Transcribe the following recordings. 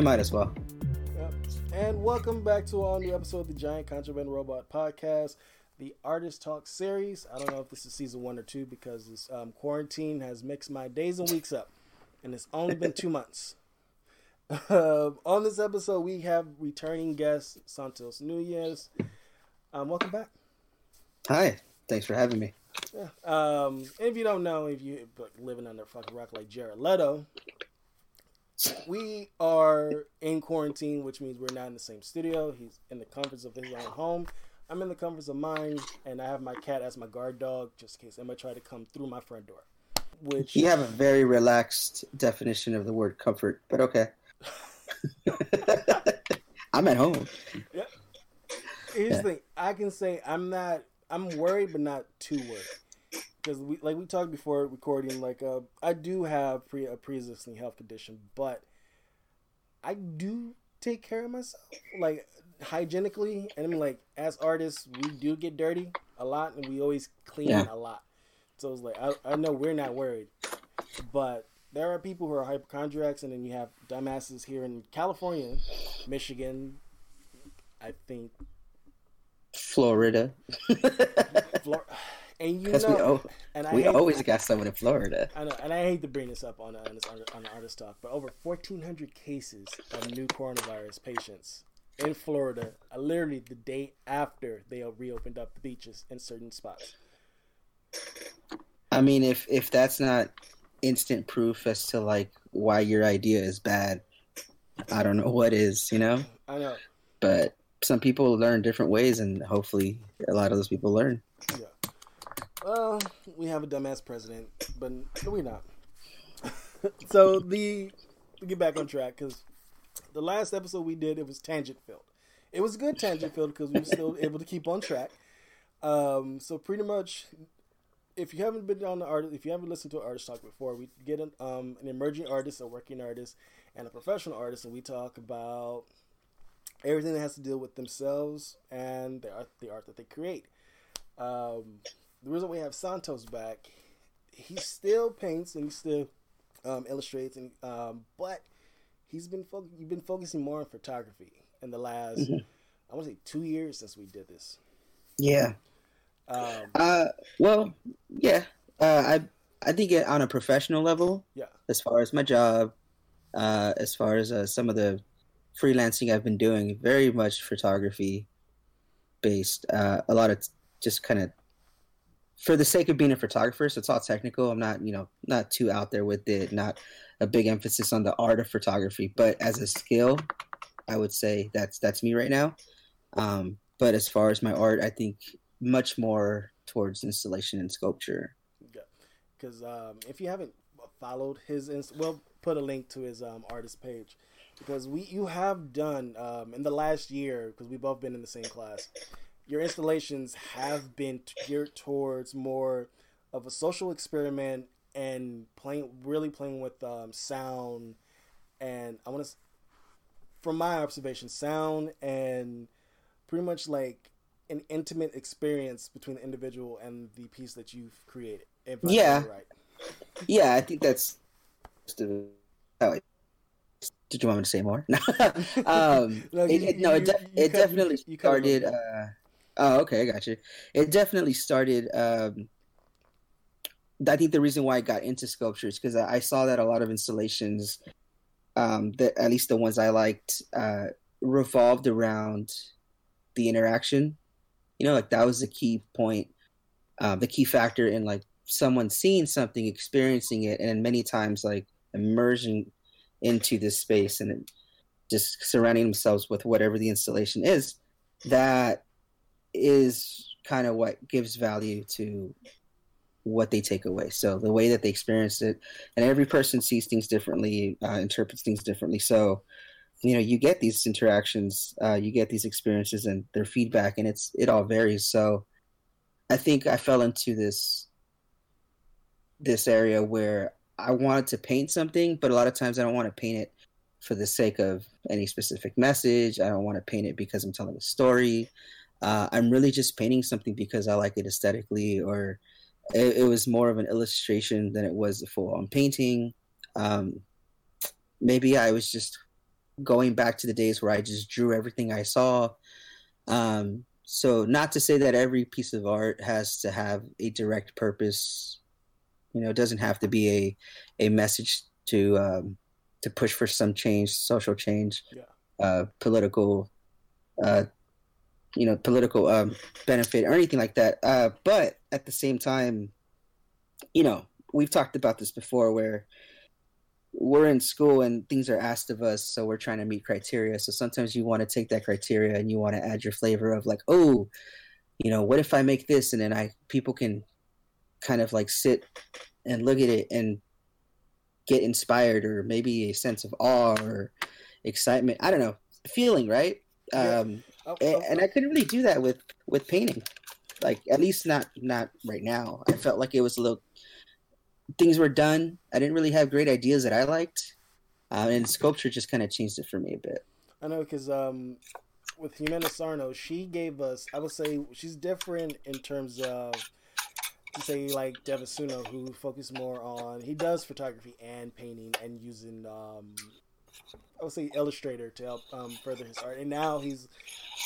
Mean, might as well. Yep. And welcome back to all new episode of the Giant Contraband Robot Podcast, the Artist Talk series. I don't know if this is season one or two because this um, quarantine has mixed my days and weeks up, and it's only been two months. Uh, on this episode, we have returning guest Santos Nunez. Um, welcome back. Hi, thanks for having me. Yeah. Um, if you don't know, if you like, living under a fucking rock like Jared Leto, we are in quarantine, which means we're not in the same studio. He's in the comforts of his own home. I'm in the comforts of mine, and I have my cat as my guard dog, just in case Emma try to come through my front door. Which You have a very relaxed definition of the word comfort, but okay. I'm at home. here's Yeah. the thing: I can say I'm not. I'm worried, but not too worried. Because we, like we talked before recording, like uh, I do have pre a pre-existing health condition, but I do take care of myself, like hygienically, and I mean, like as artists, we do get dirty a lot, and we always clean Yeah. a lot. So it's like I, I know we're not worried, but there are people who are hypochondriacs, and then you have dumbasses here in California, Michigan. I think Florida. Flor- and you Because we, know, al- and I we always got someone in Florida. I know, and I hate to bring this up on on, this, on the artist talk, but over 1,400 cases of new coronavirus patients in Florida, uh, literally the day after they reopened up the beaches in certain spots. I mean, if if that's not instant proof as to like why your idea is bad, I don't know what is. You know, I know, but some people learn different ways, and hopefully, a lot of those people learn. yeah. Well, we have a dumbass president, but we're not. so the to get back on track, because the last episode we did it was tangent filled. It was good tangent filled because we were still able to keep on track. Um, so pretty much, if you haven't been on the artist, if you haven't listened to an artist talk before, we get an, um, an emerging artist, a working artist, and a professional artist, and we talk about everything that has to deal with themselves and the art, the art that they create. Um, the reason we have Santos back, he still paints and he still um, illustrates, and um, but he's been fo- you've been focusing more on photography in the last Mhm. I want to say two years since we did this. Yeah. Um, Uh, well, yeah. Uh, I I think it, on a professional level, yeah, as far as my job, uh, as far as uh, some of the freelancing I've been doing, very much photography based. Uh, a lot of t- just kind of for the sake of being a photographer, so it's all technical. I'm not, you know, not too out there with it. Not a big emphasis on the art of photography, but as a skill, I would say that's that's me right now. Um, but as far as my art, I think much more towards installation and sculpture. because um, if you haven't followed his, inst- we'll put a link to his um, artist page because we you have done um, in the last year because we've both been in the same class. Your installations have been geared towards more of a social experiment and playing, really playing with um, sound, and I want to, from my observation, sound and pretty much like an intimate experience between the individual and the piece that you've created. Yeah. right. Yeah, I think that's. Wait. Did you want me to say more? No. um, No, it, you- no, it, def- you it definitely you- you cut it started. Uh, oh, okay, I got you. It definitely started. Um, I think the reason why I got into sculpture is because I, I saw that a lot of installations, um, that at least the ones I liked, uh, revolved around the interaction. You know, like that was the key point, uh, the key factor in like someone seeing something, experiencing it, and many times like immersing into this space and just surrounding themselves with whatever the installation is. That is kind of what gives value to what they take away. So the way that they experience it, and every person sees things differently, uh, interprets things differently. So you know, you get these interactions, uh, you get these experiences, and their feedback, and it's it all varies. So I think I fell into this this area where I wanted to paint something, but a lot of times I don't want to paint it for the sake of any specific message. I don't want to paint it because I'm telling a story. Uh, I'm really just painting something because I like it aesthetically, or it, it was more of an illustration than it was a full on painting. Um, maybe I was just going back to the days where I just drew everything I saw. Um, so not to say that every piece of art has to have a direct purpose. You know, it doesn't have to be a a message to um, to push for some change, social change, yeah. uh, political, uh, you know, political um, benefit or anything like that. Uh, but at the same time, you know, we've talked about this before, where we're in school and things are asked of us, so we're trying to meet criteria. So sometimes you want to take that criteria and you want to add your flavor of like, oh, you know, what if I make this and then I people can kind of like sit and look at it and get inspired or maybe a sense of awe or excitement. I don't know, feeling right. Um, oh, oh, and I couldn't really do that with with painting. Like at least not not right now. I felt like it was a little things were done. I didn't really have great ideas that I liked, uh, and sculpture just kind of changed it for me a bit. I know because um, with Jimena Sarno, she gave us. I would say she's different in terms of to say like Devasuno, who focused more on he does photography and painting and using um, I would say Illustrator to help um, further his art. And now he's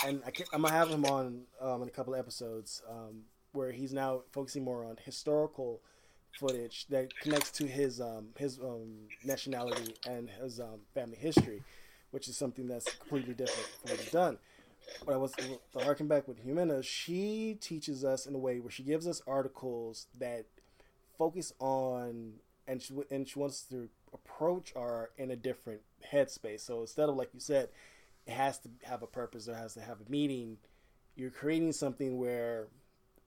and I am gonna have him on um, in a couple of episodes um, where he's now focusing more on historical footage that connects to his um, his um, nationality and his um, family history, which is something that's completely different from what he's done. But I was to harken back with Jimena, she teaches us in a way where she gives us articles that focus on and she and she wants to approach are in a different headspace. So instead of like you said, it has to have a purpose or has to have a meaning. You're creating something where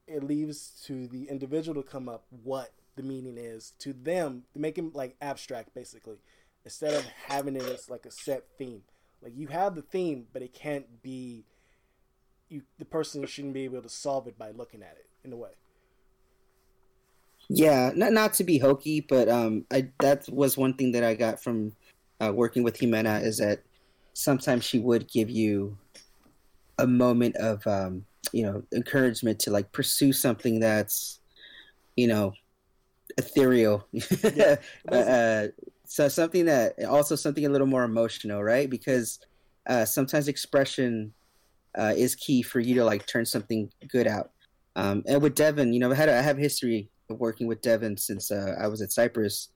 it leaves to the individual to come up what the meaning is to them to make it like abstract basically instead of having it as like a set theme like you have the theme but it can't be you the person shouldn't be able to solve it by looking at it in a way yeah not, not to be hokey but um i that was one thing that i got from uh, working with Jimena is that sometimes she would give you a moment of um you know encouragement to like pursue something that's you know ethereal. Yeah. uh, so something that also something a little more emotional, right? Because uh, sometimes expression uh, is key for you to like turn something good out. Um, and with Devin, you know, I had I have history working with Devin since uh, I was at Cypress.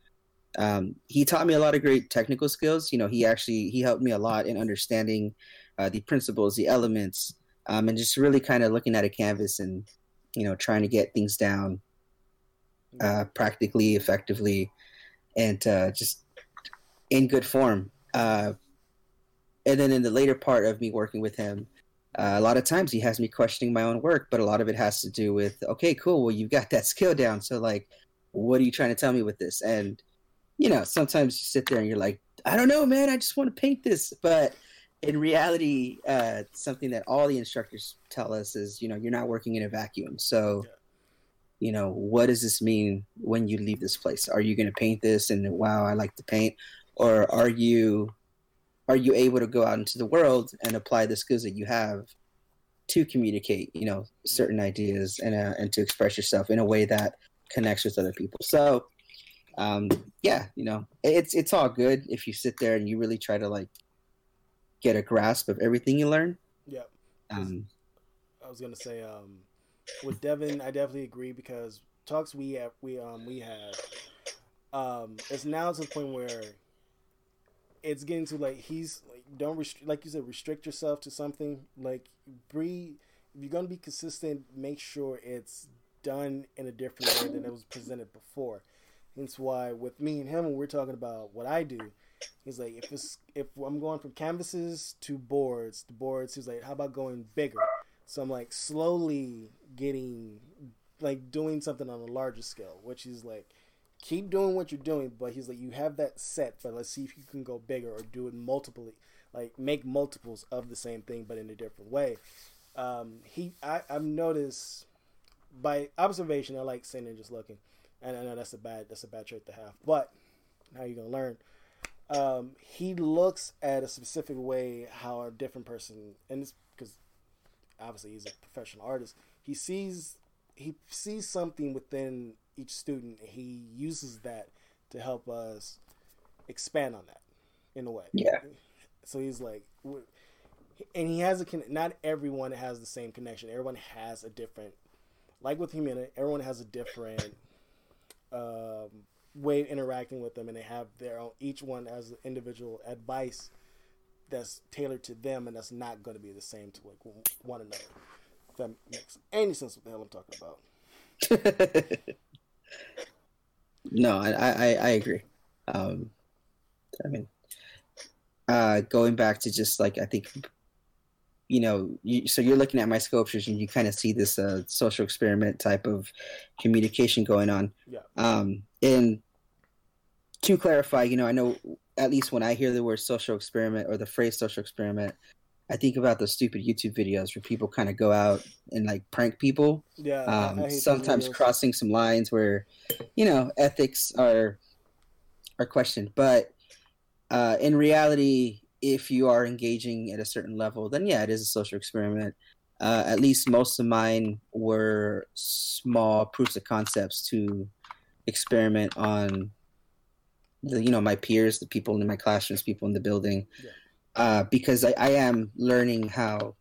Um, he taught me a lot of great technical skills. You know, he actually he helped me a lot in understanding uh, the principles, the elements, um, and just really kind of looking at a canvas and you know trying to get things down uh, practically, effectively, and uh, just in good form. Uh, and then in the later part of me working with him, uh, a lot of times he has me questioning my own work, but a lot of it has to do with, okay, cool, well, you've got that skill down. So, like, what are you trying to tell me with this? And, you know, sometimes you sit there and you're like, I don't know, man, I just want to paint this. But in reality, uh, something that all the instructors tell us is, you know, you're not working in a vacuum. So, yeah you know, what does this mean when you leave this place? Are you going to paint this and wow, I like to paint, or are you are you able to go out into the world and apply the skills that you have to communicate, you know, certain ideas and uh, and to express yourself in a way that connects with other people. So, um, yeah, you know, it's it's all good if you sit there and you really try to like get a grasp of everything you learn. Yeah. Um, I was gonna say, um, with Devin, I definitely agree because talks we have, we um we had um it's now to the point where it's getting to like he's like don't like you said restrict yourself to something. Like breathe if you're gonna be consistent make sure it's done in a different way than it was presented before. That's why with me and him when we're talking about what i do he's like if it's if i'm going from canvases to boards to boards he's like how about going bigger? So I'm like slowly getting like doing something on a larger scale, which is like keep doing what you're doing, but he's like you have that set, but let's see if you can go bigger or do it multiply, like make multiples of the same thing but in a different way. Um, he I, I've noticed by observation, I like sitting and just looking, and I know that's a bad that's a bad trait to have, but how you're gonna learn? Um, he looks at a specific way how a different person, and it's because obviously he's a professional artist. He sees he sees something within each student. He uses that to help us expand on that in a way. Yeah. So he's like, and he has a con- not everyone has the same connection. Everyone has a different, like with Jimena, everyone has a different um, way of interacting with them, and they have their own. Each one has individual advice that's tailored to them, and that's not going to be the same to like one another. If that makes any sense, what the hell I'm talking about. no, I, I I agree. Um, I mean, uh, going back to just like I think you know, you, so you're looking at my sculptures and you kind of see this uh, social experiment type of communication going on. Yeah. Um, and to clarify, you know, I know at least when I hear the word social experiment or the phrase social experiment, I think about those stupid YouTube videos where people kind of go out and like prank people. Yeah. Um, sometimes crossing some lines where, you know, ethics are are questioned. But uh, in reality, if you are engaging at a certain level, then yeah, it is a social experiment. Uh, at least most of mine were small proofs of concepts to experiment on the you know my peers, the people in my classrooms, people in the building, yeah. Uh, because I, I am learning how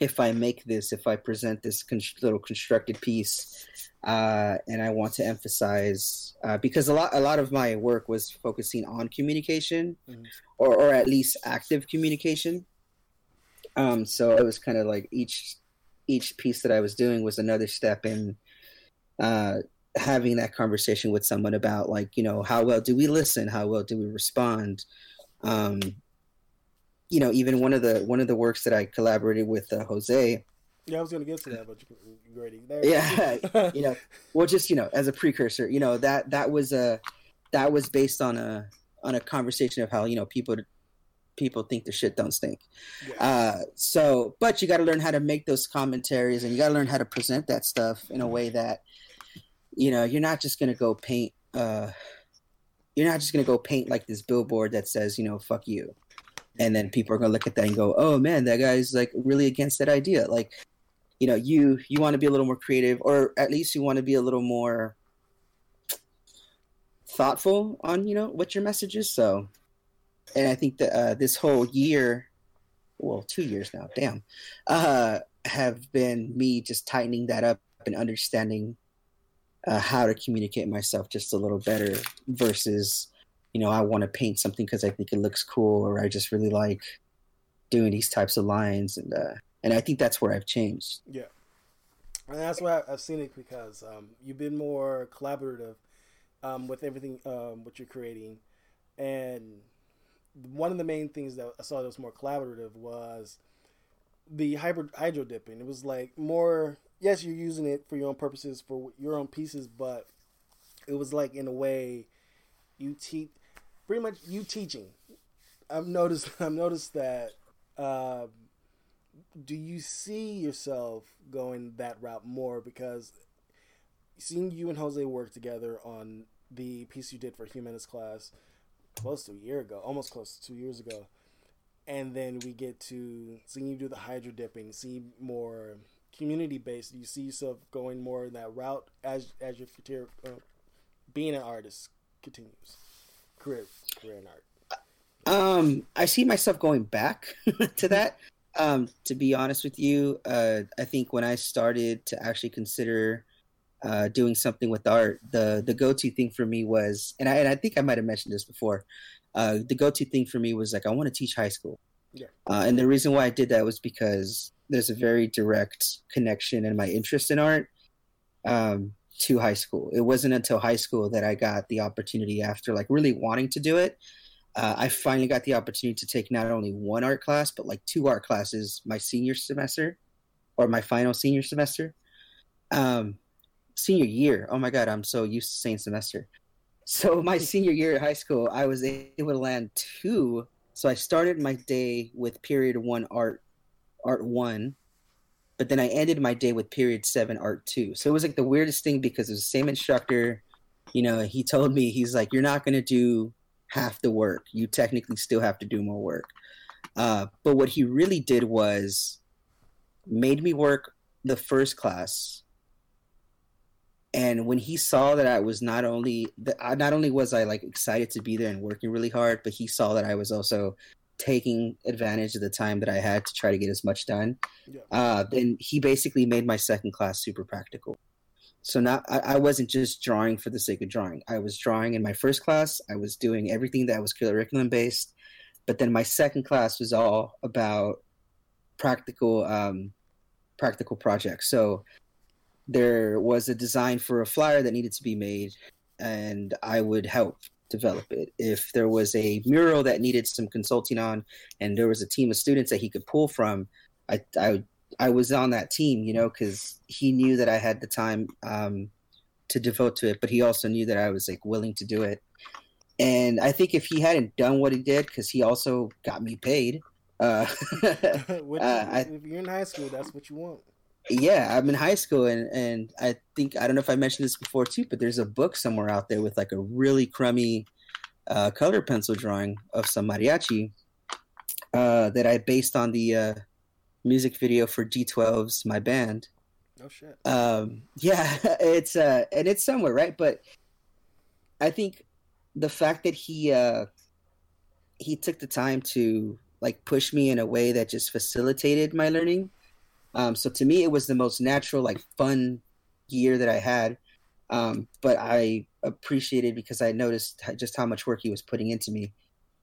if I make this, if I present this con- little constructed piece, uh, and I want to emphasize uh, because a lot a lot of my work was focusing on communication, mm-hmm. or or at least active communication. Um, so it was kind of like each each piece that I was doing was another step in uh, having that conversation with someone about like you know how well do we listen, how well do we respond. Um, you know, even one of the one of the works that I collaborated with uh, Jose yeah, I was going to get to that, but you, you already there. Yeah, you know, well, just you know, as a precursor, you know that that was a that was based on a on a conversation of how you know people people think the shit don't stink. Yeah. Uh, so, but you got to learn how to make those commentaries, and you got to learn how to present that stuff in a way that you know you're not just going to go paint. Uh, you're not just going to go paint like this billboard that says you know fuck you and then people are going to look at that and go oh man that guy's like really against that idea. Like you know you you want to be a little more creative or at least you want to be a little more thoughtful on you know what your message is so. And i think that uh, this whole year well two years now damn uh have been me just tightening that up and understanding uh, how to communicate myself just a little better versus you know i want to paint something because i think it looks cool or i just really like doing these types of lines and uh and I think that's where I've changed. Yeah, and that's why I've seen it because um, you've been more collaborative um, with everything um, what you're creating, and one of the main things that I saw that was more collaborative was the hybrid hydro dipping. It was like more. Yes, you're using it for your own purposes for your own pieces, but it was like in a way you teach pretty much you teaching. I've noticed. I've noticed that. Uh, do you see yourself going that route more? Because seeing you and Jose work together on the piece you did for Humanities class close to a year ago, almost close to two years ago, and then we get to seeing you do the hydro dipping, see more community based. Do you see yourself going more in that route as as your career, uh, being an artist continues, career career in art? Um, I see myself going back to that. Um, to be honest with you, uh, I think when I started to actually consider uh, doing something with art, the the go to thing for me was, and I and I think I might have mentioned this before. Uh, the go to thing for me was like I want to teach high school, yeah. Uh, and the reason why I did that was because there's a very direct connection in my interest in art um, to high school. It wasn't until high school that I got the opportunity after like really wanting to do it uh, I finally got the opportunity to take not only one art class, but like two art classes my senior semester or my final senior semester. Um, senior year. Oh my God, I'm so used to saying semester. So my senior year at high school, I was able to land two. So I started my day with period one art, art one, but then I ended my day with period seven art two. So it was like the weirdest thing because it was the same instructor. You know, he told me he's like, you're not gonna do half the work. You technically still have to do more work. Uh, but what he really did was made me work the first class. And when he saw that I was not only that not only was I like excited to be there and working really hard, but he saw that I was also taking advantage of the time that I had to try to get as much done, Yeah. uh, then he basically made my second class super practical. So now I, I wasn't just drawing for the sake of drawing. I was drawing in my first class. I was doing everything that was curriculum based, but then my second class was all about practical um, practical projects. So there was a design for a flyer that needed to be made, and I would help develop it. If there was a mural that needed some consulting on, and there was a team of students that he could pull from, I I, I was on that team, you know, because he knew that I had the time um, to devote to it, but he also knew that I was like willing to do it. And I think if he hadn't done what he did, because he also got me paid. Uh, Which, Uh, I- if you're in high school, that's what you want. Yeah i'm in high school and and i think i don't know if i mentioned this before too but there's a book somewhere out there with like a really crummy uh, color pencil drawing of some mariachi uh, that i based on the uh, music video for g12's my band Oh shit. um, yeah it's uh and it's somewhere right but i think the fact that he uh he took the time to like push me in a way that just facilitated my learning um so to me it was the most natural like fun year that i had um but i appreciated because i noticed just how much work he was putting into me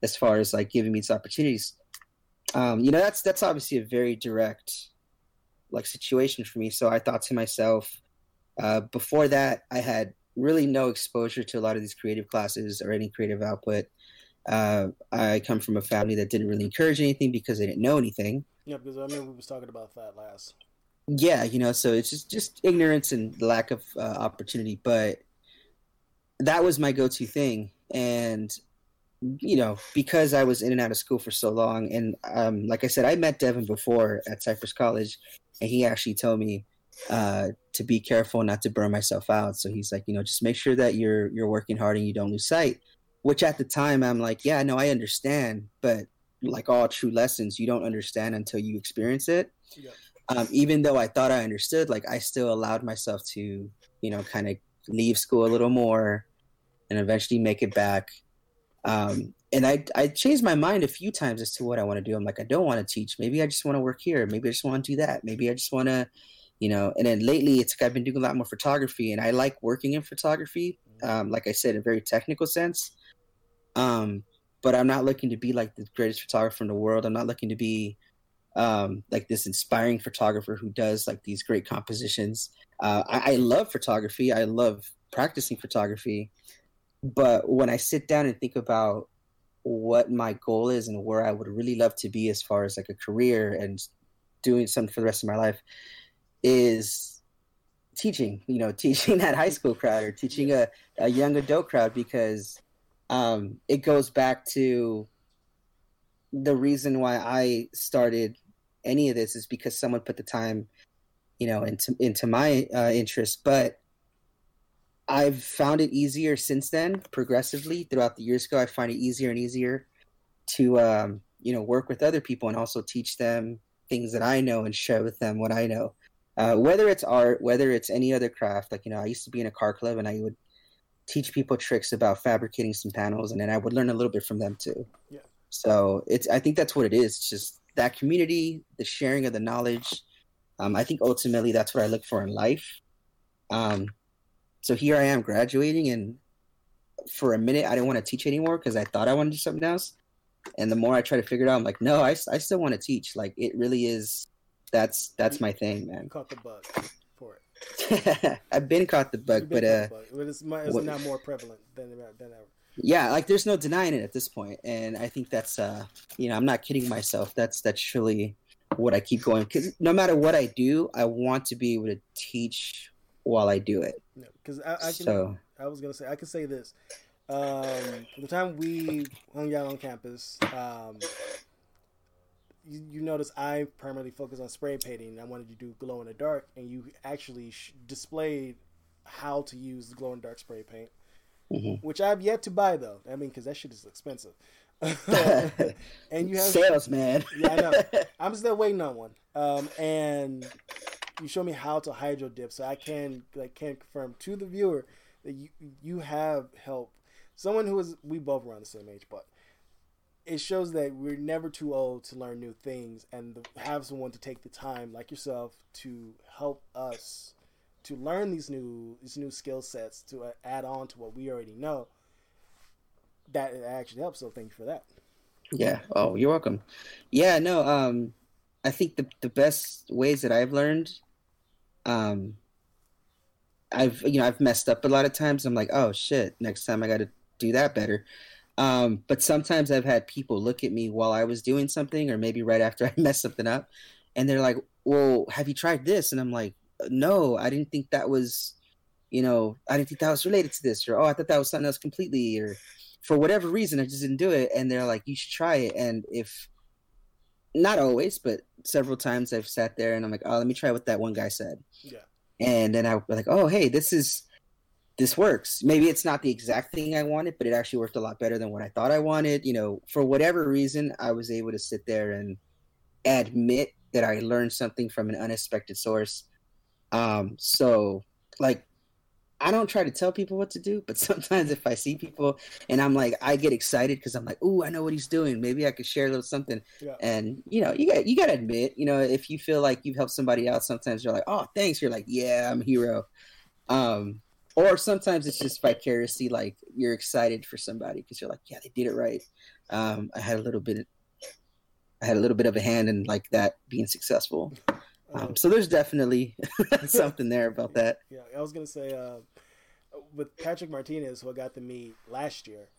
as far as like giving me these opportunities um you know that's that's obviously a very direct like situation for me. So I thought to myself, uh, before that, I had really no exposure to a lot of these creative classes or any creative output. Uh, I come from a family that didn't really encourage anything because they didn't know anything. Yeah, because I remember we was talking about that last. Yeah, you know, so it's just just ignorance and lack of uh, opportunity. But that was my go-to thing, and you know, because I was in and out of school for so long, and um, like I said, I met Devin before at Cypress College, and he actually told me uh, to be careful not to burn myself out. So he's like, you know, just make sure that you're you're working hard and you don't lose sight. Which at the time I'm like, yeah, no, I understand, but like all true lessons, you don't understand until you experience it. Yeah. Um, even though I thought I understood, like I still allowed myself to, you know, kind of leave school a little more, and eventually make it back. Um, and I I changed my mind a few times as to what I want to do. I'm like, I don't want to teach. Maybe I just want to work here. Maybe I just want to do that. Maybe I just want to, you know. And then lately, it's like I've been doing a lot more photography, and I like working in photography. Um, like I said, in a very technical sense. Um, but I'm not looking to be like the greatest photographer in the world. I'm not looking to be um, like this inspiring photographer who does like these great compositions. Uh, I, I love photography. I love practicing photography. But when I sit down and think about what my goal is and where I would really love to be as far as like a career and doing something for the rest of my life is teaching, you know, teaching that high school crowd or teaching a, a young adult crowd because um, it goes back to the reason why I started any of this is because someone put the time, you know, into into my uh, interest. But I've found it easier since then, progressively throughout the years ago. I find it easier and easier to, um, you know, work with other people and also teach them things that I know and share with them what I know. Uh, whether it's art, whether it's any other craft, like you know, I used to be in a car club and I would teach people tricks about fabricating some panels, and then I would learn a little bit from them too. Yeah. So it's I think that's what it is. It's just that community, the sharing of the knowledge. Um, I think ultimately that's what I look for in life. Um, so here I am graduating, and for a minute I didn't want to teach anymore because I thought I wanted to do something else. And the more I try to figure it out, I'm like, no, I, I still want to teach. Like it really is. That's that's my thing, You man. caught the bug. I've been caught the bug, but uh, bug. But it's, it's what- now more prevalent than than ever. yeah like there's no denying it at this point and i think that's uh you know i'm not kidding myself that's that's truly what i keep going because no matter what i do i want to be able to teach while i do it Because I, I can. so I was gonna say I could say this. Um, the time we hung out on campus, um, you, you notice I primarily focus on spray painting. I wanted to do glow in the dark, and you actually sh- displayed how to use the glow in the dark spray paint, Mhm. which I've yet to buy though. I mean, because that shit is expensive. and you have sales man Yeah, I know. I'm still waiting on one. Um, and you show me how to hydro dip, so I can like can confirm to the viewer that you you have helped someone who is we both around the same age, but it shows that we're never too old to learn new things and have someone to take the time like yourself to help us to learn these new these new skill sets to uh, add on to what we already know. That actually helps so thank you for that. Yeah. Oh you're welcome. Yeah no um i think the the best ways that i've learned um i've you know i've messed up a lot of times. I'm like oh shit next time i got to do that better um, but sometimes I've had people look at me while I was doing something, or maybe right after I messed something up, and they're like, "Well, have you tried this?" And I'm like, "No, I didn't think that was, you know, I didn't think that was related to this, or oh, I thought that was something else completely, or for whatever reason, I just didn't do it." And they're like, "You should try it." And if not always, but several times I've sat there and I'm like, "Oh, let me try what that one guy said." Yeah. And then I like, "Oh, hey, this is." This works. Maybe it's not the exact thing I wanted, but it actually worked a lot better than what I thought I wanted. You know, for whatever reason, I was able to sit there and admit that I learned something from an unexpected source. Um, so, like, I don't try to tell people what to do, but sometimes if I see people and I'm like, I get excited because I'm like, "Ooh, I know what he's doing. Maybe I could share a little something." Yeah. And you know, you got you got to admit, you know, if you feel like you've helped somebody out, sometimes you're like, "Oh, thanks." You're like, "Yeah, I'm a hero." Um, or sometimes it's just vicariously like you're excited for somebody because you're like, yeah, they did it right. Um, I had a little bit, I had a little bit of a hand in like that being successful. Um, so there's definitely something there about that. Yeah, I was gonna say uh, with Patrick Martinez, who I got to meet last year.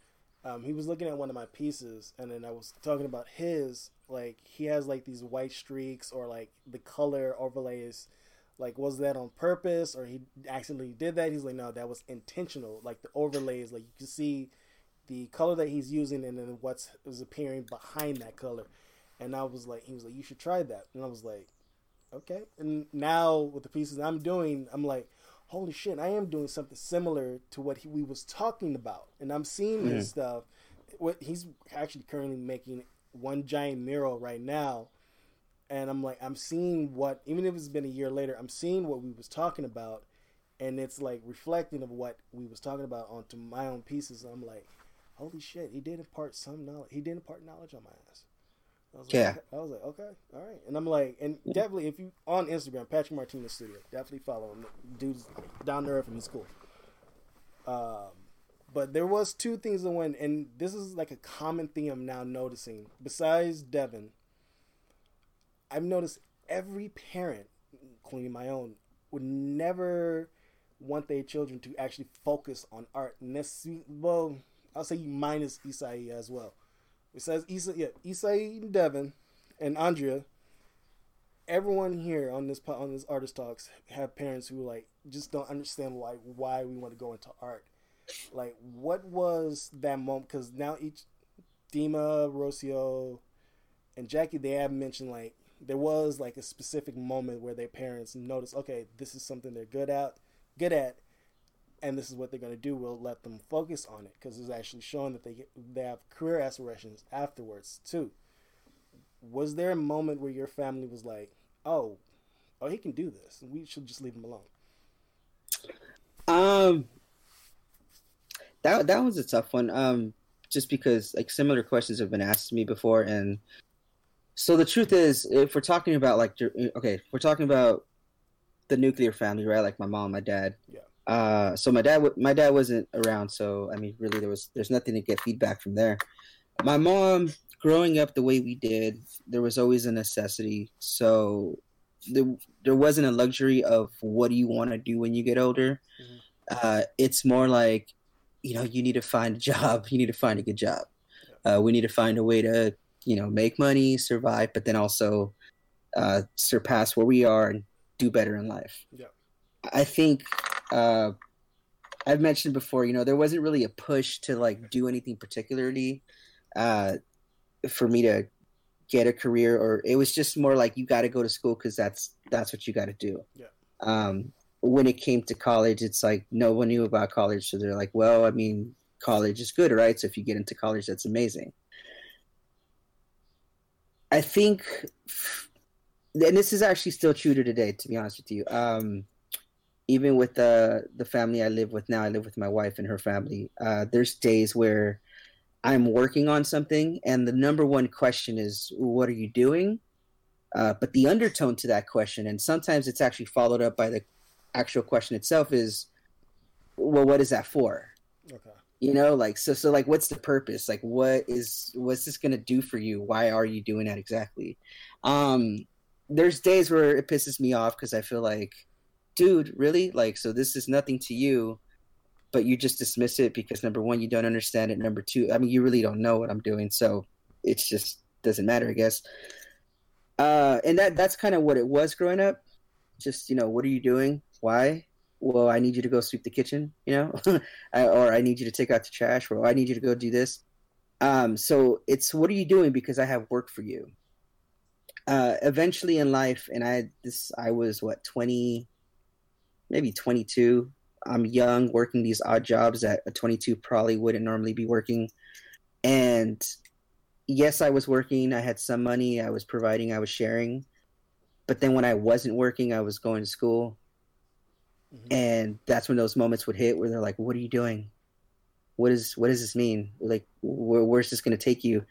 Um, he was looking at one of my pieces, and then I was talking about his. Like he has like these white streaks or like the color overlays like was that on purpose? Or he accidentally did that? He's like no that was intentional. Like the overlays like you can see the color that he's using and then what's is appearing behind that color. And i was like he was like you should try that. And i was like okay. And now with the pieces i'm doing i'm like holy shit i am doing something similar to what he, we was talking about. And i'm seeing mm-hmm. his stuff. What he's actually currently making one giant mural right now and I'm like, I'm seeing what, even if it's been a year later, I'm seeing what we was talking about, and it's like reflecting of what we was talking about onto my own pieces. I'm like, holy shit, he did impart some knowledge. He did impart knowledge on my ass. I was yeah. Like, I was like, okay, all right. And I'm like, and definitely, if you on Instagram, Patrick Martinez Studio, definitely follow him. Dude's down to earth and he's cool. Um, but there was two things that went, and this is like a common theme I'm now noticing. Besides Devin, I've noticed every parent, including my own, would never want their children to actually focus on art. Well, I'll say minus Isai as well. Besides Isai, yeah, Isai and Devin and Andrea, everyone here on this on this artist talks have parents who like just don't understand why why we want to go into art. Like, what was that moment? Because now each Dima, Rocio, and Jackie, they have mentioned like there was like a specific moment where their parents noticed, okay, this is something they're good at, good at, and this is what they're going to do. We'll let them focus on it because it's actually showing that they they have career aspirations afterwards too. Was there a moment where your family was like, oh, oh, he can do this, we should just leave him alone? Um, that that was a tough one. Um, just because like similar questions have been asked to me before, and so the truth is, if we're talking about like, okay, we're talking about the nuclear family, right? Like my mom, my dad. Yeah. Uh, so my dad, my dad wasn't around, so I mean, really, there was, there's nothing to get feedback from there. My mom, growing up the way we did, there was always a necessity. So there, there wasn't a luxury of what do you want to do when you get older. Mm-hmm. Uh, it's more like, you know, you need to find a job. You need to find a good job. Uh, we need to find a way to you know make money, survive, but then also uh, surpass where we are and do better in life. Yeah. I think uh, I've mentioned before. You know, there wasn't really a push to like do anything particularly uh, for me to get a career, or it was just more like you got to go to school because that's that's what you got to do. Yeah. Um, when it came to college, it's like no one knew about college, so they're like, well, I mean, college is good, right? So if you get into college, that's amazing. I think, and this is actually still true to today. To be honest with you, um, even with the the family I live with now, I live with my wife and her family. Uh, there's days where I'm working on something, and the number one question is, "What are you doing?" Uh, but the undertone to that question, and sometimes it's actually followed up by the actual question itself, is, "Well, what is that for?" Okay. You know, like so. So, like, what's the purpose? Like, what is what's this gonna do for you? Why are you doing that exactly? Um, there's days where it pisses me off because I feel like, dude, really? Like, so this is nothing to you but you just dismiss it because number one, you don't understand it. Number two, I mean, you really don't know what I'm doing, so it just doesn't matter, I guess. Uh, and that that's kind of what it was growing up. Just you know, what are you doing? Why? Well, I need you to go sweep the kitchen, you know, I, or I need you to take out the trash, or I need you to go do this. Um, so it's what are you doing? Because I have work for you. Uh, eventually in life, and I this I was what twenty, maybe twenty two, I'm young, working these odd jobs that a 22 probably wouldn't normally be working. And yes, I was working. I had some money. I was providing. I was sharing. But then when I wasn't working, I was going to school. Mm-hmm. And that's when those moments would hit where they're like, "What are you doing? What is what does this mean? Like, where, where's this going to take you?"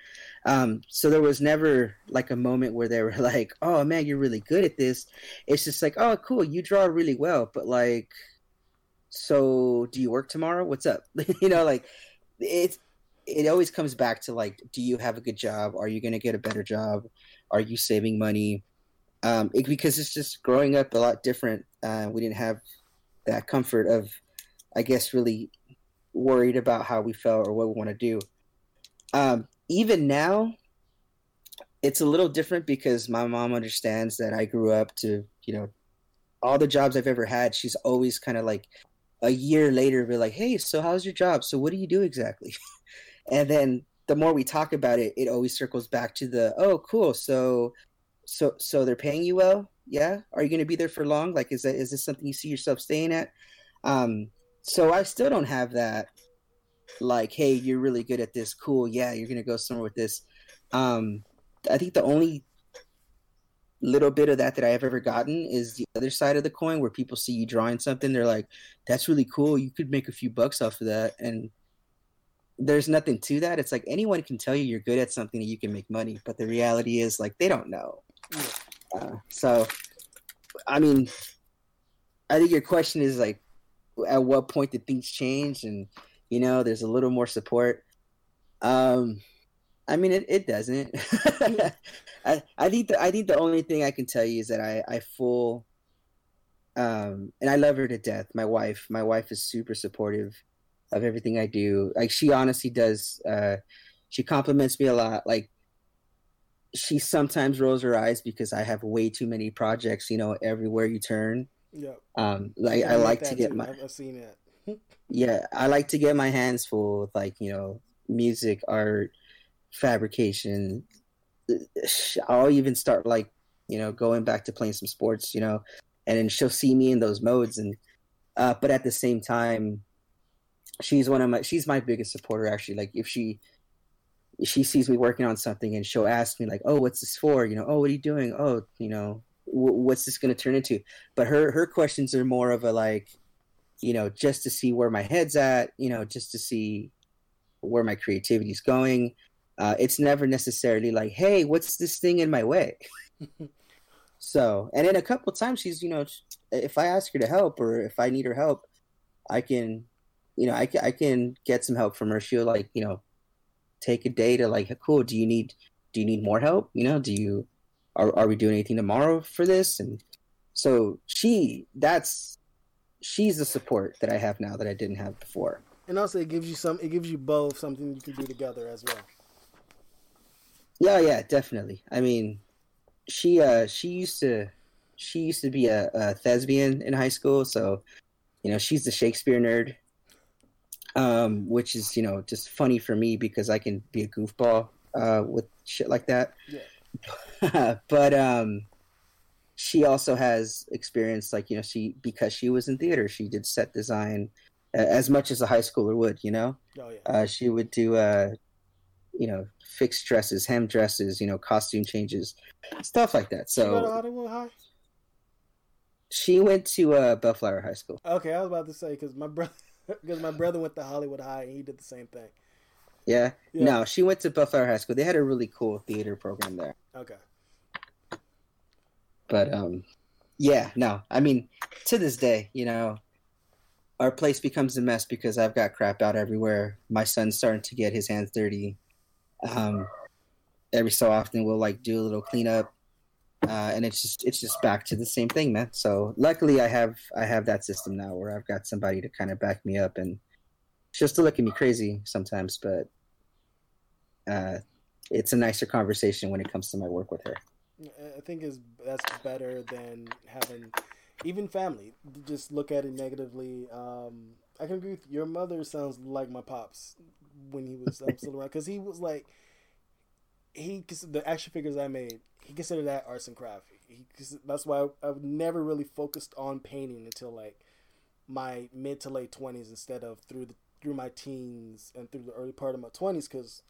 Um, so there was never like a moment where they were like, "Oh man, you're really good at this." It's just like, "Oh, cool, you draw really well," but like so do you work tomorrow? What's up? you know, like it's it always comes back to like, do you have a good job? Are you going to get a better job? Are you saving money? Um, it, because it's just growing up a lot different. Uh, we didn't have that comfort of, I guess, really worried about how we felt or what we want to do. Um, even now, it's a little different because my mom understands that I grew up to, you know, all the jobs I've ever had. She's always kind of like a year later be like, hey, so how's your job? So what do you do exactly? and then the more we talk about it, it always circles back to the, oh, cool. So, so, so they're paying you well. Yeah. Are you going to be there for long? Like, is that, is this something you see yourself staying at? Um, so I still don't have that like, Hey, you're really good at this. Cool. Yeah. You're going to go somewhere with this. Um, I think the only little bit of that that I've ever gotten is the other side of the coin where people see you drawing something, they're like, that's really cool. You could make a few bucks off of that. And there's nothing to that. It's like anyone can tell you you're good at something that you can make money, but the reality is like they don't know. Uh, so, I mean, I think your question is like, at what point did things change? And you know, there's a little more support. Um, I mean, it, it doesn't. I, I think the I think the only thing I can tell you is that I I full um and I love her to death. My wife, my wife is super supportive of everything I do. Like she honestly does. Uh, she compliments me a lot. Like she sometimes rolls her eyes because I have way too many projects. You know, everywhere you turn. Yeah. Um, like I, I like to get too. my. I've seen it. yeah, I like to get my hands full with like you know music, art, fabrication, I'll even start like you know going back to playing some sports, you know, and then she'll see me in those modes, and uh, but at the same time, she's one of my she's my biggest supporter actually. Like if she she sees me working on something and she'll ask me like, oh, what's this for? You know, oh, what are you doing? Oh, you know, w- what's this going to turn into? But her her questions are more of a like, you know, just to see where my head's at, you know, just to see where my creativity is going uh, it's never necessarily like, hey, what's this thing in my way? so, and then a couple times she's, you know, if I ask her to help or if I need her help, I can, you know, I, I can get some help from her. She'll like, you know, take a day to like, cool. Do you need, do you need more help? You know, do you, are, are we doing anything tomorrow for this? And so she, that's, she's the support that I have now that I didn't have before. And also, it gives you some. It gives you both something you can do together as well. Yeah, yeah, definitely. I mean, she uh she used to she used to be a, a thespian in high school, so you know she's the Shakespeare nerd. Um, which is you know just funny for me because I can be a goofball uh, with shit like that. Yeah. but um, she also has experience like you know she because she was in theater she did set design as much as a high schooler would you know oh, yeah. uh, she would do uh, you know, fixed dresses, hem dresses, you know, costume changes, stuff like that. So, she She went to uh, Bellflower High School. Okay, I was about to say because my brother, because my brother went to Hollywood High and he did the same thing. Yeah? yeah? No, she went to Bellflower High School. They had a really cool theater program there. Okay. But um, yeah, no. I mean, to this day, you know, our place becomes a mess because I've got crap out everywhere. My son's starting to get his hands dirty. Um, every so often we'll like do a little cleanup, uh, and it's just it's just back to the same thing, man. So luckily I have I have that system now where I've got somebody to kind of back me up, and she'll still look at me crazy sometimes, but uh, it's a nicer conversation when it comes to my work with her. I think is that's better than having even family. Just look at it negatively. Um, I can agree with you. your mother. Sounds like my pops when he was um, still around because he was like he the action figures I made. He considered that arts and craft. He, that's why I, I've never really focused on painting until like my mid to late twenties instead of through the through my teens and through the early part of my twenties because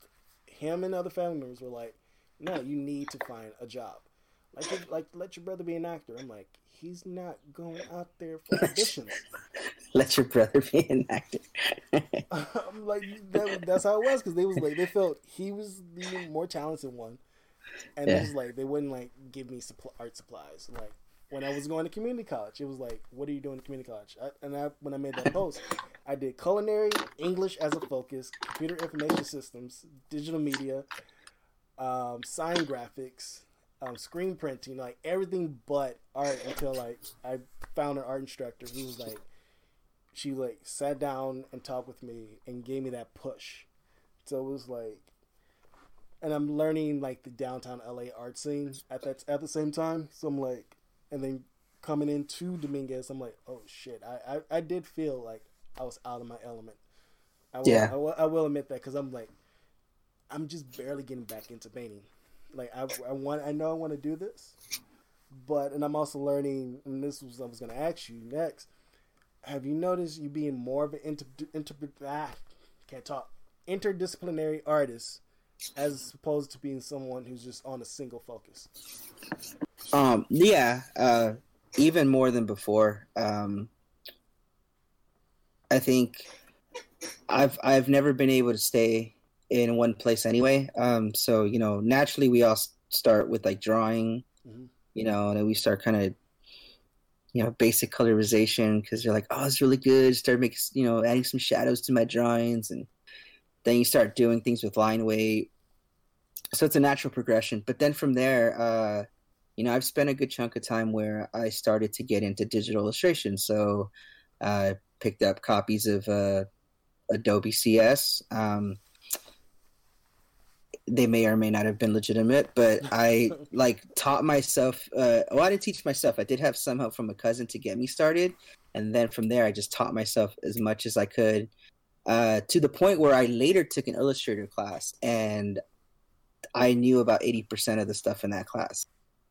him and other family members were like no, you need to find a job. Like, like let your brother be an actor. I'm like, he's not going out there for auditions. let your brother be an actor. I'm like, that, that's how it was because they was like, they felt he was the more talented one, and yeah. it was like they wouldn't like give me suppl- art supplies. Like when I was going to community college, it was like, what are you doing in community college? I, and I, when I made that post, I did culinary, English as a focus, computer information systems, digital media um, sign graphics, um, screen printing, like everything but art until like I found an art instructor who was like, she like sat down and talked with me and gave me that push. So it was like, and I'm learning like the downtown LA art scene at that at the same time. So I'm like, and then coming into Dominguez, I'm like, oh shit, I I, I did feel like I was out of my element. I will, yeah. I will, I will admit that because I'm like, I'm just barely getting back into painting. Like I, I want, I know I want to do this, but and I'm also learning. And this was I was going to ask you next. Have you noticed you being more of an inter, inter ah, can't talk interdisciplinary artist as opposed to being someone who's just on a single focus? Um. Yeah. Uh. Even more than before. Um. I think I've I've never been able to stay in one place anyway. Um, so you know, naturally, we all start with like drawing, mm-hmm. you know, and then we start kind of, you know, basic colorization because you're like, oh, it's really good. Start making, you know, adding some shadows to my drawings, and then you start doing things with line weight. So it's a natural progression. But then from there, uh, you know, I've spent a good chunk of time where I started to get into digital illustration. So I uh, picked up copies of uh, Adobe CS. Um, they may or may not have been legitimate, but I like taught myself. Uh, well, I didn't teach myself. I did have some help from a cousin to get me started, and then from there, I just taught myself as much as I could, uh, to the point where I later took an Illustrator class, and I knew about eighty percent of the stuff in that class.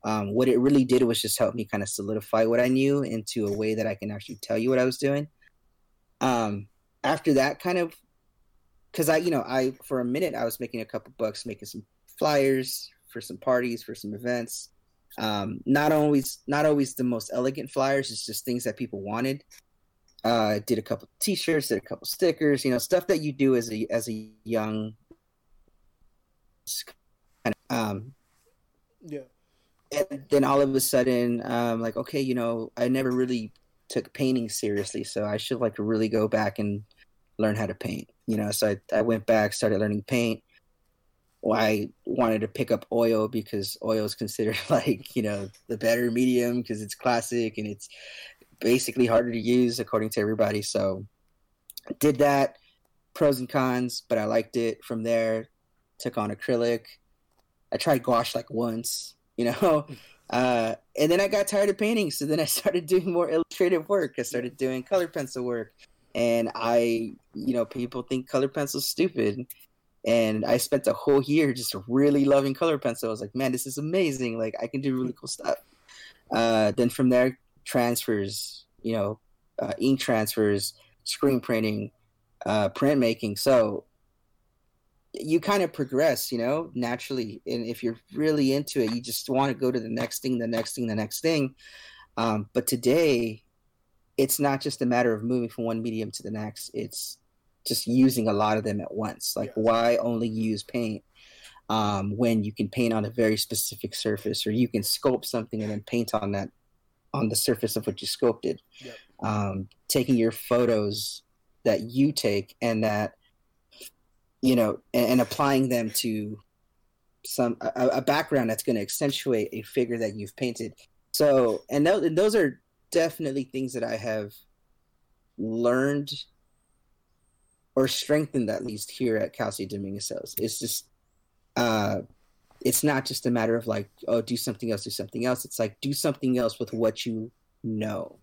Um, what it really did was just help me kind of solidify what I knew into a way that I can actually tell you what I was doing. Um, after that kind of because I, you know, I for a minute I was making a couple bucks, making some flyers for some parties, for some events. Um, not always, not always the most elegant flyers. It's just things that people wanted. Uh, did a couple T-shirts, did a couple stickers, you know, stuff that you do as a as a young. Um, yeah. And then all of a sudden, um, like, okay, you know, I never really took painting seriously, so I should like really go back and learn how to paint. You know, so I, I went back, started learning paint. Well, I wanted to pick up oil because oil is considered like you know the better medium because it's classic and it's basically harder to use according to everybody. So I did that, pros and cons, but I liked it. From there, took on acrylic. I tried gouache like once, you know, uh, and then I got tired of painting. So then I started doing more illustrative work. I started doing color pencil work and I, you know, people think color pencil's stupid. And I spent a whole year just really loving color pencil. I was like, man, this is amazing. Like I can do really cool stuff. Uh, then from there, transfers, you know, uh, ink transfers, screen printing, uh, printmaking. So you kind of progress, you know, naturally. And if you're really into it, you just want to go to the next thing, the next thing, the next thing. Um, but today, it's not just a matter of moving from one medium to the next. It's just using a lot of them at once. Like, why only use paint um, when you can paint on a very specific surface, or you can sculpt something and then paint on that on the surface of what you sculpted. Yep. Um, taking your photos that you take and that you know, and, and applying them to some a, a background that's going to accentuate a figure that you've painted. So, and, th- and those are definitely things that I have learned or strengthened at least here at Cal State Dominguez It's just, uh, it's not just a matter of like, oh, do something else, do something else. It's like do something else with what you know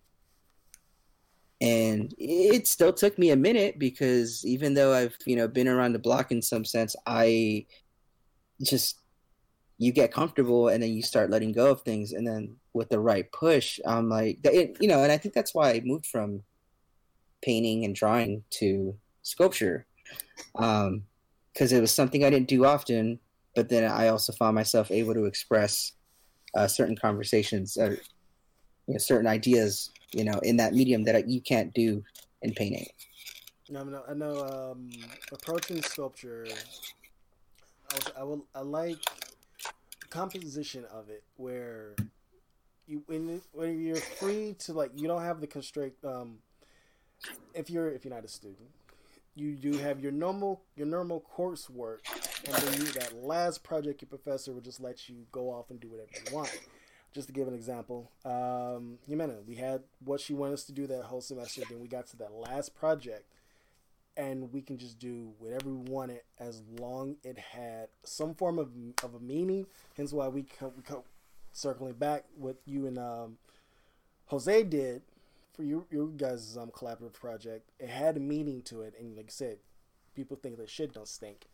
and it still took me a minute because even though I've you know been around the block in some sense, I just you get comfortable and then you start letting go of things, and then with the right push, I'm like it, you know, and I think that's why I moved from painting and drawing to sculpture, because um, it was something I didn't do often, but then I also found myself able to express uh, certain conversations, uh, you know, certain ideas you know, in that medium that you can't do in painting. No, no, I know. Um, approaching sculpture, I, was, I will, I like composition of it, where you when when you're free to like, you don't have the constraint. Um, if you're if you're not a student, you do have your normal your normal coursework, and then you, that last project your professor will just let you go off and do whatever you want just to give an example, um, Jimena, we had what she wanted us to do that whole semester. Then we got to that last project, and we can just do whatever we wanted as long it had some form of, of a meaning. Hence why we come, we come circling back what you and um, Jose did for you, you guys' um, collaborative project. It had a meaning to it, and like I said, people think that shit don't stink.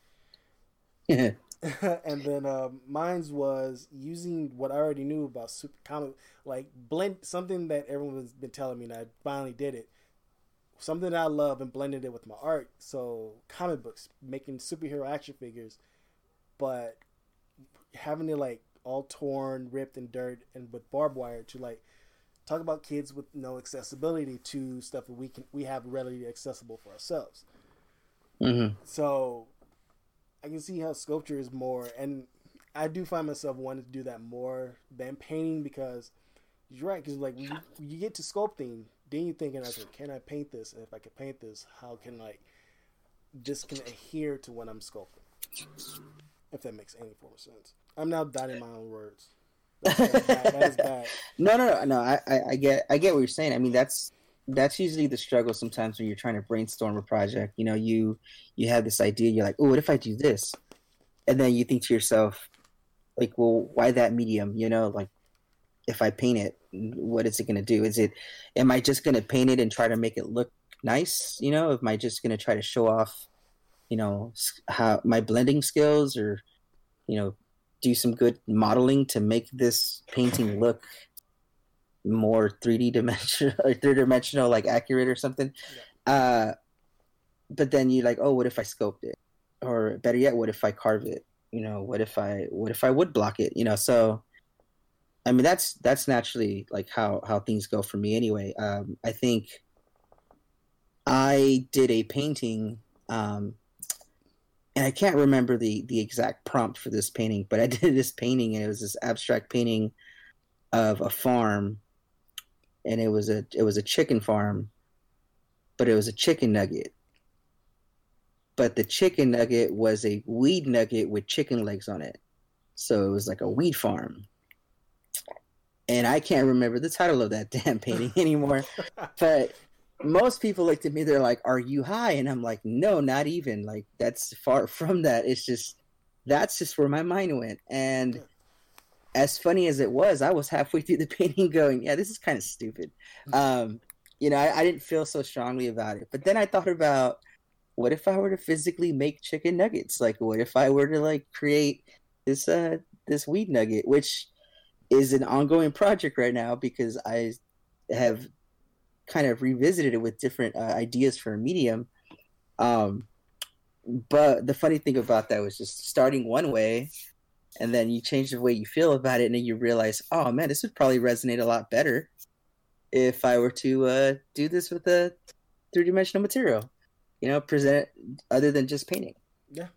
and then um, mine's was using what I already knew about super comic, like blend something that everyone's been telling me, and I finally did it. Something that I love and blended it with my art. So comic books, making superhero action figures, but having it like all torn, ripped, and dirt, and with barbed wire to like talk about kids with no accessibility to stuff that we can we have readily accessible for ourselves. Mm-hmm. So I can see how sculpture is more, and I do find myself wanting to do that more than painting because you're right. Because like you, you, get to sculpting, then you're thinking, okay, can I paint this? And if I can paint this, how can like this can adhere to what I'm sculpting? If that makes any form of sense. I'm now doubting my own words. That, that, that is bad. no, no, no, no. I, I, I get, I get what you're saying. I mean, that's that's usually the struggle sometimes when you're trying to brainstorm a project. You know, you you have this idea, you're like, oh, what if I do this? And then you think to yourself, like, well, why that medium? You know, like if I paint it, what is it going to do? Is it, am I just going to paint it and try to make it look nice? You know, am I just going to try to show off, you know, how my blending skills or, you know, do some good modeling to make this painting look more 3D dimensional or three dimensional, like accurate or something. Yeah. Uh, but then you're like, oh, what if I scoped it? Or better yet, what if I carve it? You know, what if I what if I woodblock it? You know, so I mean that's that's naturally like how how things go for me anyway. Um, I think I did a painting, um, and I can't remember the the exact prompt for this painting, but I did this painting and it was this abstract painting of a farm and it was a it was a chicken farm, but it was a chicken nugget. But the chicken nugget was a weed nugget with chicken legs on it, so it was like a weed farm. And I can't remember the title of that damn painting anymore, but most people looked at me they're like are you high and i'm like no not even like that's far from that it's just that's just where my mind went and as funny as it was, I was halfway through the painting going, yeah, this is kind of stupid. Um, you know, I, I, didn't feel so strongly about it. But then I thought about what if I were to physically make chicken nuggets? Like, what if I were to like create this uh this weed nugget, which is an ongoing project right now because I have kind of revisited it with different uh, ideas for a medium. Um, but the funny thing about that was just starting one way and then you change the way you feel about it and then you realize oh man this would probably resonate a lot better if i were to uh, do this with a three-dimensional material you know, present other than just painting. Yeah.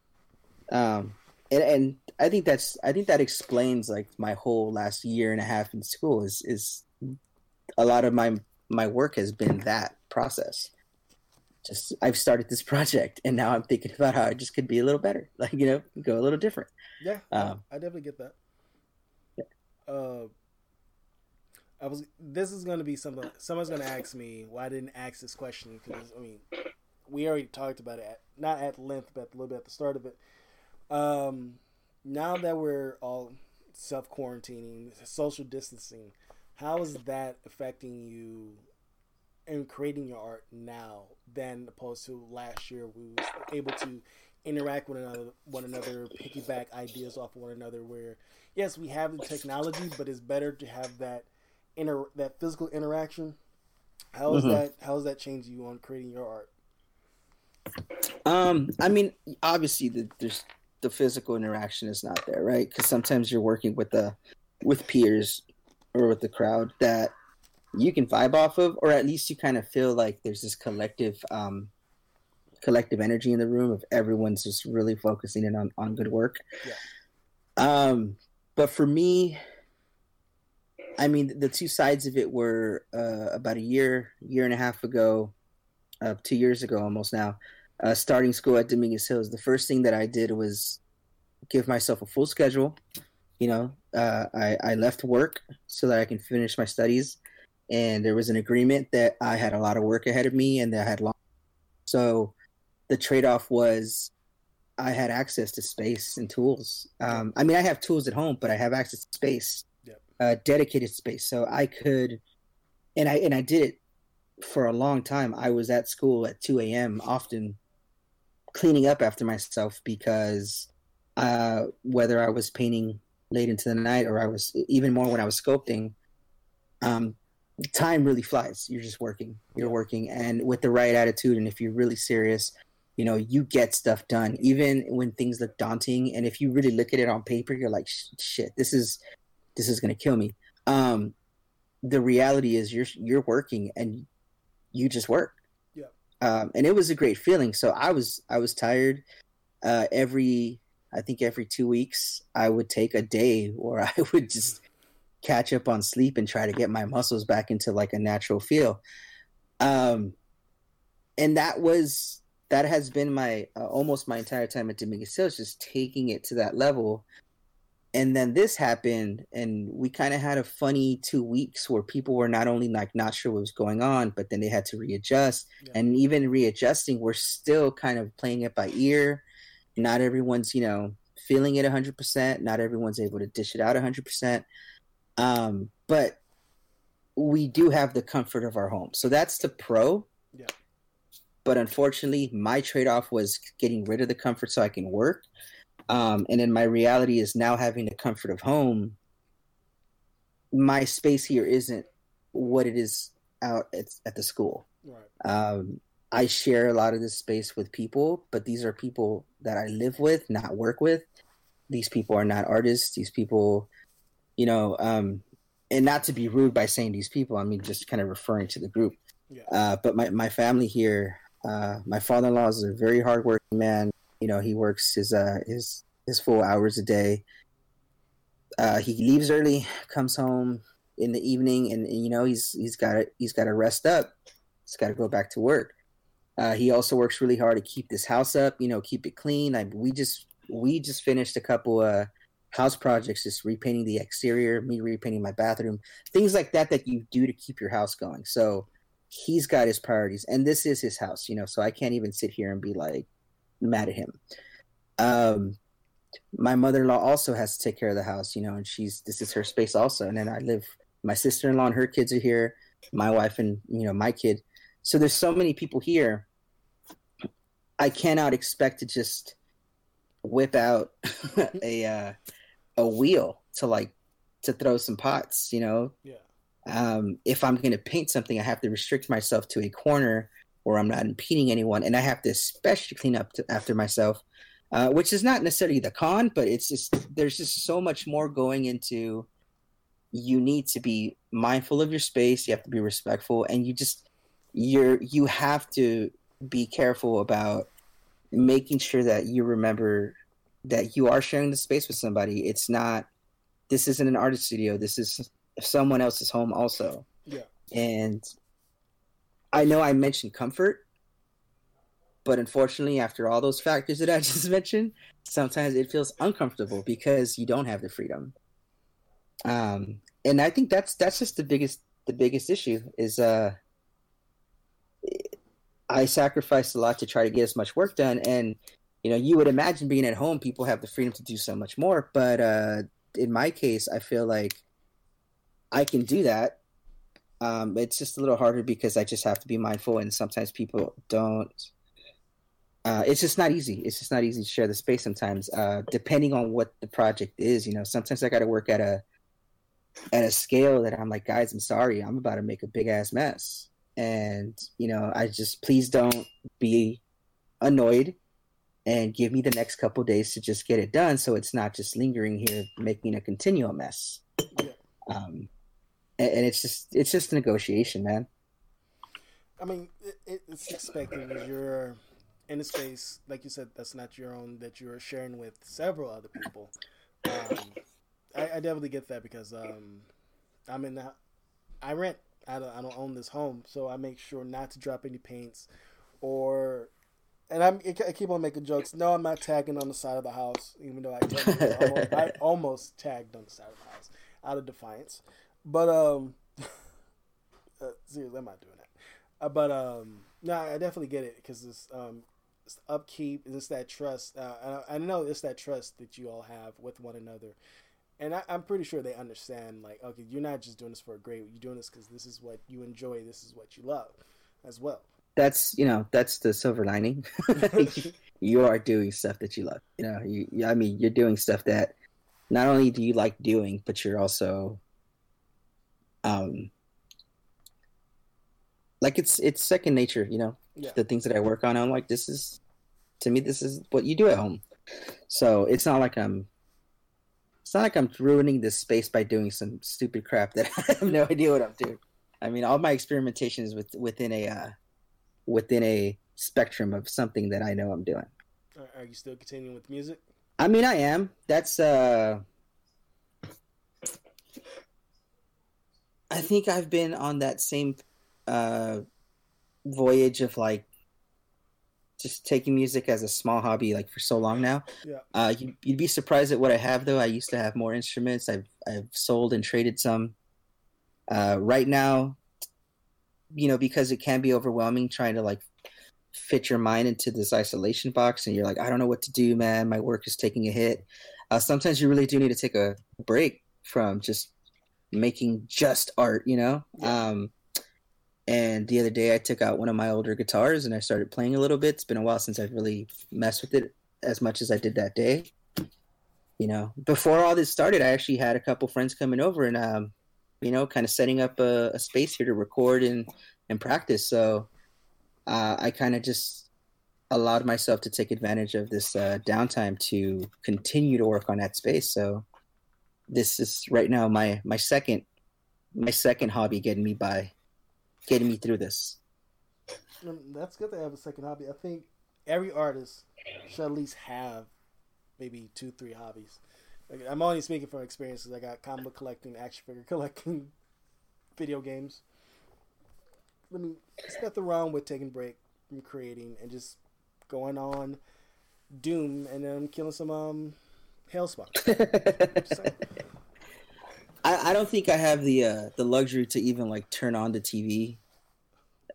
Um, and, and I think that's I think that explains like my whole last year and a half in school is is a lot of my my work has been that process. Just I've started this project and now I'm thinking about how I just could be a little better, like you know, go a little different. Yeah, um, I definitely get that. Yeah. Uh, I was. This is going to be something. Someone's going to ask me why I didn't ask this question because I mean, we already talked about it, at, not at length, but a little bit at the start of it. Um, now that we're all self quarantining, social distancing, how is that affecting you in creating your art now than opposed to last year? We was able to interact with another, one another, piggyback ideas off one another. Where yes, we have the technology, but it's better to have that inter that physical interaction. How is mm-hmm. that? How does that change you on creating your art? Um, I mean, obviously, the, there's the physical interaction is not there, right? Because sometimes you're working with the with peers or with the crowd that you can vibe off of, or at least you kind of feel like there's this collective um, collective energy in the room of everyone's just really focusing in on, on good work. Yeah. Um, but for me, I mean, the two sides of it were uh, about a year, year and a half ago, uh, two years ago almost now, uh, starting school at Dominguez Hills. The first thing that I did was give myself a full schedule. You know, uh, I, I left work so that I can finish my studies. And there was an agreement that I had a lot of work ahead of me and that I had long. So the trade off was I had access to space and tools. Um, I mean, I have tools at home, but I have access to space, yep. uh, dedicated space. So I could, and I and I did it for a long time. I was at school at 2 a.m. often cleaning up after myself because uh, whether I was painting late into the night or I was even more when I was sculpting, um, time really flies. You're just working, you're working, and with the right attitude, and if you're really serious, you know, you get stuff done, even when things look daunting. And if you really look at it on paper, you're like, shit, this is this is gonna kill me. Um, the reality is, you're you're working, and you just work. Um, and it was a great feeling. So I was I was tired. Uh, every I think every two weeks I would take a day where I would just catch up on sleep and try to get my muscles back into like a natural feel. Um, and that was that has been my uh, almost my entire time at Dominguez Hills, just taking it to that level and then this happened and we kind of had a funny two weeks where people were not only like not sure what was going on but then they had to readjust. Yeah. and even readjusting we're still kind of playing it by ear. Not everyone's you know feeling it 100% not everyone's able to dish it out 100% um, but we do have the comfort of our home. So that's the pro. Yeah. But unfortunately my trade-off was getting rid of the comfort so i can work um, and then my reality is now having the comfort of home. My space here isn't what it is out at, at the school. Right. Um, I share a lot of this space with people, but these are people that I live with, not work with. These people are not artists. These people, you know, um, and not to be rude by saying these people, I mean just kind of referring to the group. Yeah. Uh, but my, my family here, uh, my father in law is a very hardworking man you know, he works his uh his his full hours a day. Uh, he leaves early, comes home in the evening, and, and you know he's he's got he's got to rest up. He's got to go back to work. Uh, he also works really hard to keep this house up. You know, keep it clean. Like we just we just finished a couple uh house projects, just repainting the exterior, me repainting my bathroom, things like that that you do to keep your house going. So he's got his priorities, and this is his house. You know, so I can't even sit here and be like, mad at him. Um, my mother-in-law also has to take care of the house, you know, and she's this is her space also. And then I live. My sister-in-law and her kids are here. My wife and you know my kid. So there's so many people here. I cannot expect to just whip out a uh, a wheel to like to throw some pots, you know. Yeah. Um, if I'm going to paint something, I have to restrict myself to a corner or I'm not impeding anyone, and I have to especially clean up to, after myself, uh, which is not necessarily the con, but it's just there's just so much more going into. You need to be mindful of your space. You have to be respectful, and you just you're you have to be careful about making sure that you remember that you are sharing the space with somebody. It's not. This isn't an artist studio. This is someone else's home, also. Yeah. And I know I mentioned comfort, but unfortunately, after all those factors that I just mentioned, sometimes it feels uncomfortable because you don't have the freedom. Um, and I think that's that's just the biggest the biggest issue is uh, I sacrificed a lot to try to get as much work done, and you know you would imagine being at home, people have the freedom to do so much more, but uh, in my case, I feel like I can do that. Um, it's just a little harder because I just have to be mindful, and sometimes people don't uh, it's just not easy. It's just not easy to share the space sometimes. Uh, depending on what the project is, you know, sometimes I got to work at a at a scale that I'm like, guys, I'm sorry, I'm about to make a big ass mess, and you know, I just please don't be annoyed and give me the next couple days to just get it done, so it's not just lingering here, making a continual mess. Um, and, it's just it's just negotiation, man. I mean, it, it's expected that you're in a space like you said that's not your own that you're sharing with several other people. Um, I, I, definitely get that because um, I'm in the I rent. I don't, I don't own this home, so I make sure not to drop any paints or. And I'm, I keep on making jokes. No, I'm not tagging on the side of the house, even though I, almost, I almost tagged on the side of the house out of defiance. But um, uh, seriously, I'm not doing that. Uh, but um, no, I definitely get it because this um, upkeep, it's that trust. Uh, I, I know it's that trust that you all have with one another, and I, am pretty sure they understand. Like, okay, you're not just doing this for a grade. You're doing this because this is what you enjoy. This is what you love, as well. That's you know that's the silver lining. you are doing stuff that you love. You know, you I mean you're doing stuff that not only do you like doing, but you're also um like it's it's second nature. You know, yeah. the things that I work on. I'm like, this is to me, this is what you do at home. So it's not like I'm it's not like I'm ruining this space by doing some stupid crap that I have no idea what I'm doing. I mean, all my experimentations is with within a uh, within a spectrum of something that I know I'm doing. Are you still continuing with music? I mean, I am. That's uh I think I've been on that same uh voyage of like just taking music as a small hobby like for so long now. Yeah. Uh, you, would be surprised at what I have though. I used to have more instruments. I've I've sold and traded some. Uh, right now, you know, because it can be overwhelming trying to like fit your mind into this isolation box, and you're like, I don't know what to do, man. My work is taking a hit. Uh, sometimes you really do need to take a break from just making just art, you know. Yeah. Um, and the other day, I took out one of my older guitars and I started playing a little bit. It's been a while since I've really messed with it as much as I did that day. You know, before all this started, I actually had a couple friends coming over and, um, you know, kind of setting up a, a space here to record and, and practice. So uh, I kind of just allowed myself to take advantage of this uh, downtime to continue to work on that space. So this is right now my my second my second hobby getting me by getting me through this. That's good to have a second hobby. I think every artist should at least have maybe two, three hobbies. Like, I'm only speaking from experiences. I got comic collecting, action figure collecting, video games. Let me. There's nothing wrong with taking a break from creating and just going on Doom and then killing some um Hellspawn. I, I don't think I have the uh, the luxury to even like turn on the TV,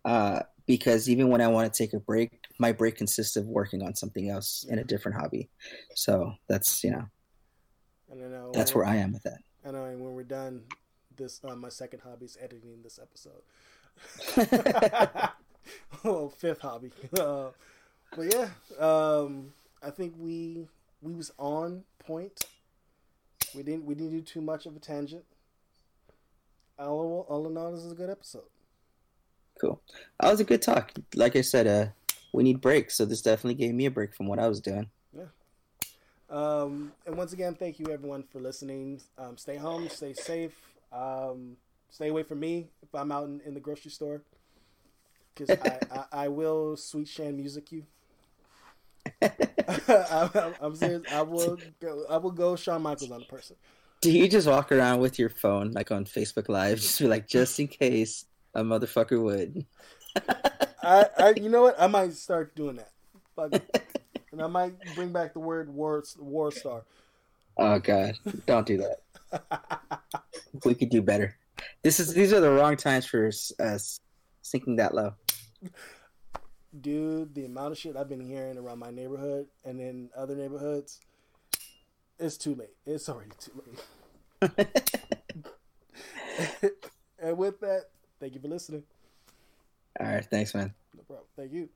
uh, because even when I want to take a break, my break consists of working on something else in a different hobby. So that's you know, know that's where I am with that. I know, and when we're done, this uh, my second hobby is editing this episode. oh, fifth hobby. Uh, but yeah, um, I think we we was on point we didn't we didn't do too much of a tangent. All, all in all, this is a good episode. Cool. That was a good talk. Like I said, uh, we need breaks, so this definitely gave me a break from what I was doing. Yeah. Um, and once again, thank you everyone for listening. Um, stay home, stay safe. Um, stay away from me if I'm out in, in the grocery store. because I, I, I will Sweet Chin Music you. I, am serious. I will go. I will go Shawn Michaels on the person. Do you just walk around with your phone like on Facebook Live, just be like, just in case a motherfucker would? I, I, you know what? I might start doing that, and I might bring back the word war, WorldStar. Oh God! Don't do that. we could do better. This is these are the wrong times for us sinking that low. Dude, the amount of shit I've been hearing around my neighborhood and in other neighborhoods, it's too late. It's already too late. and with that, thank you for listening. All right, thanks, man. No problem. Thank you.